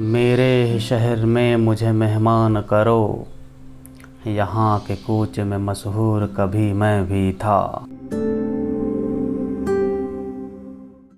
मेरे शहर में मुझे मेहमान करो। यहाँ के कूच में मशहूर कभी मैं भी था।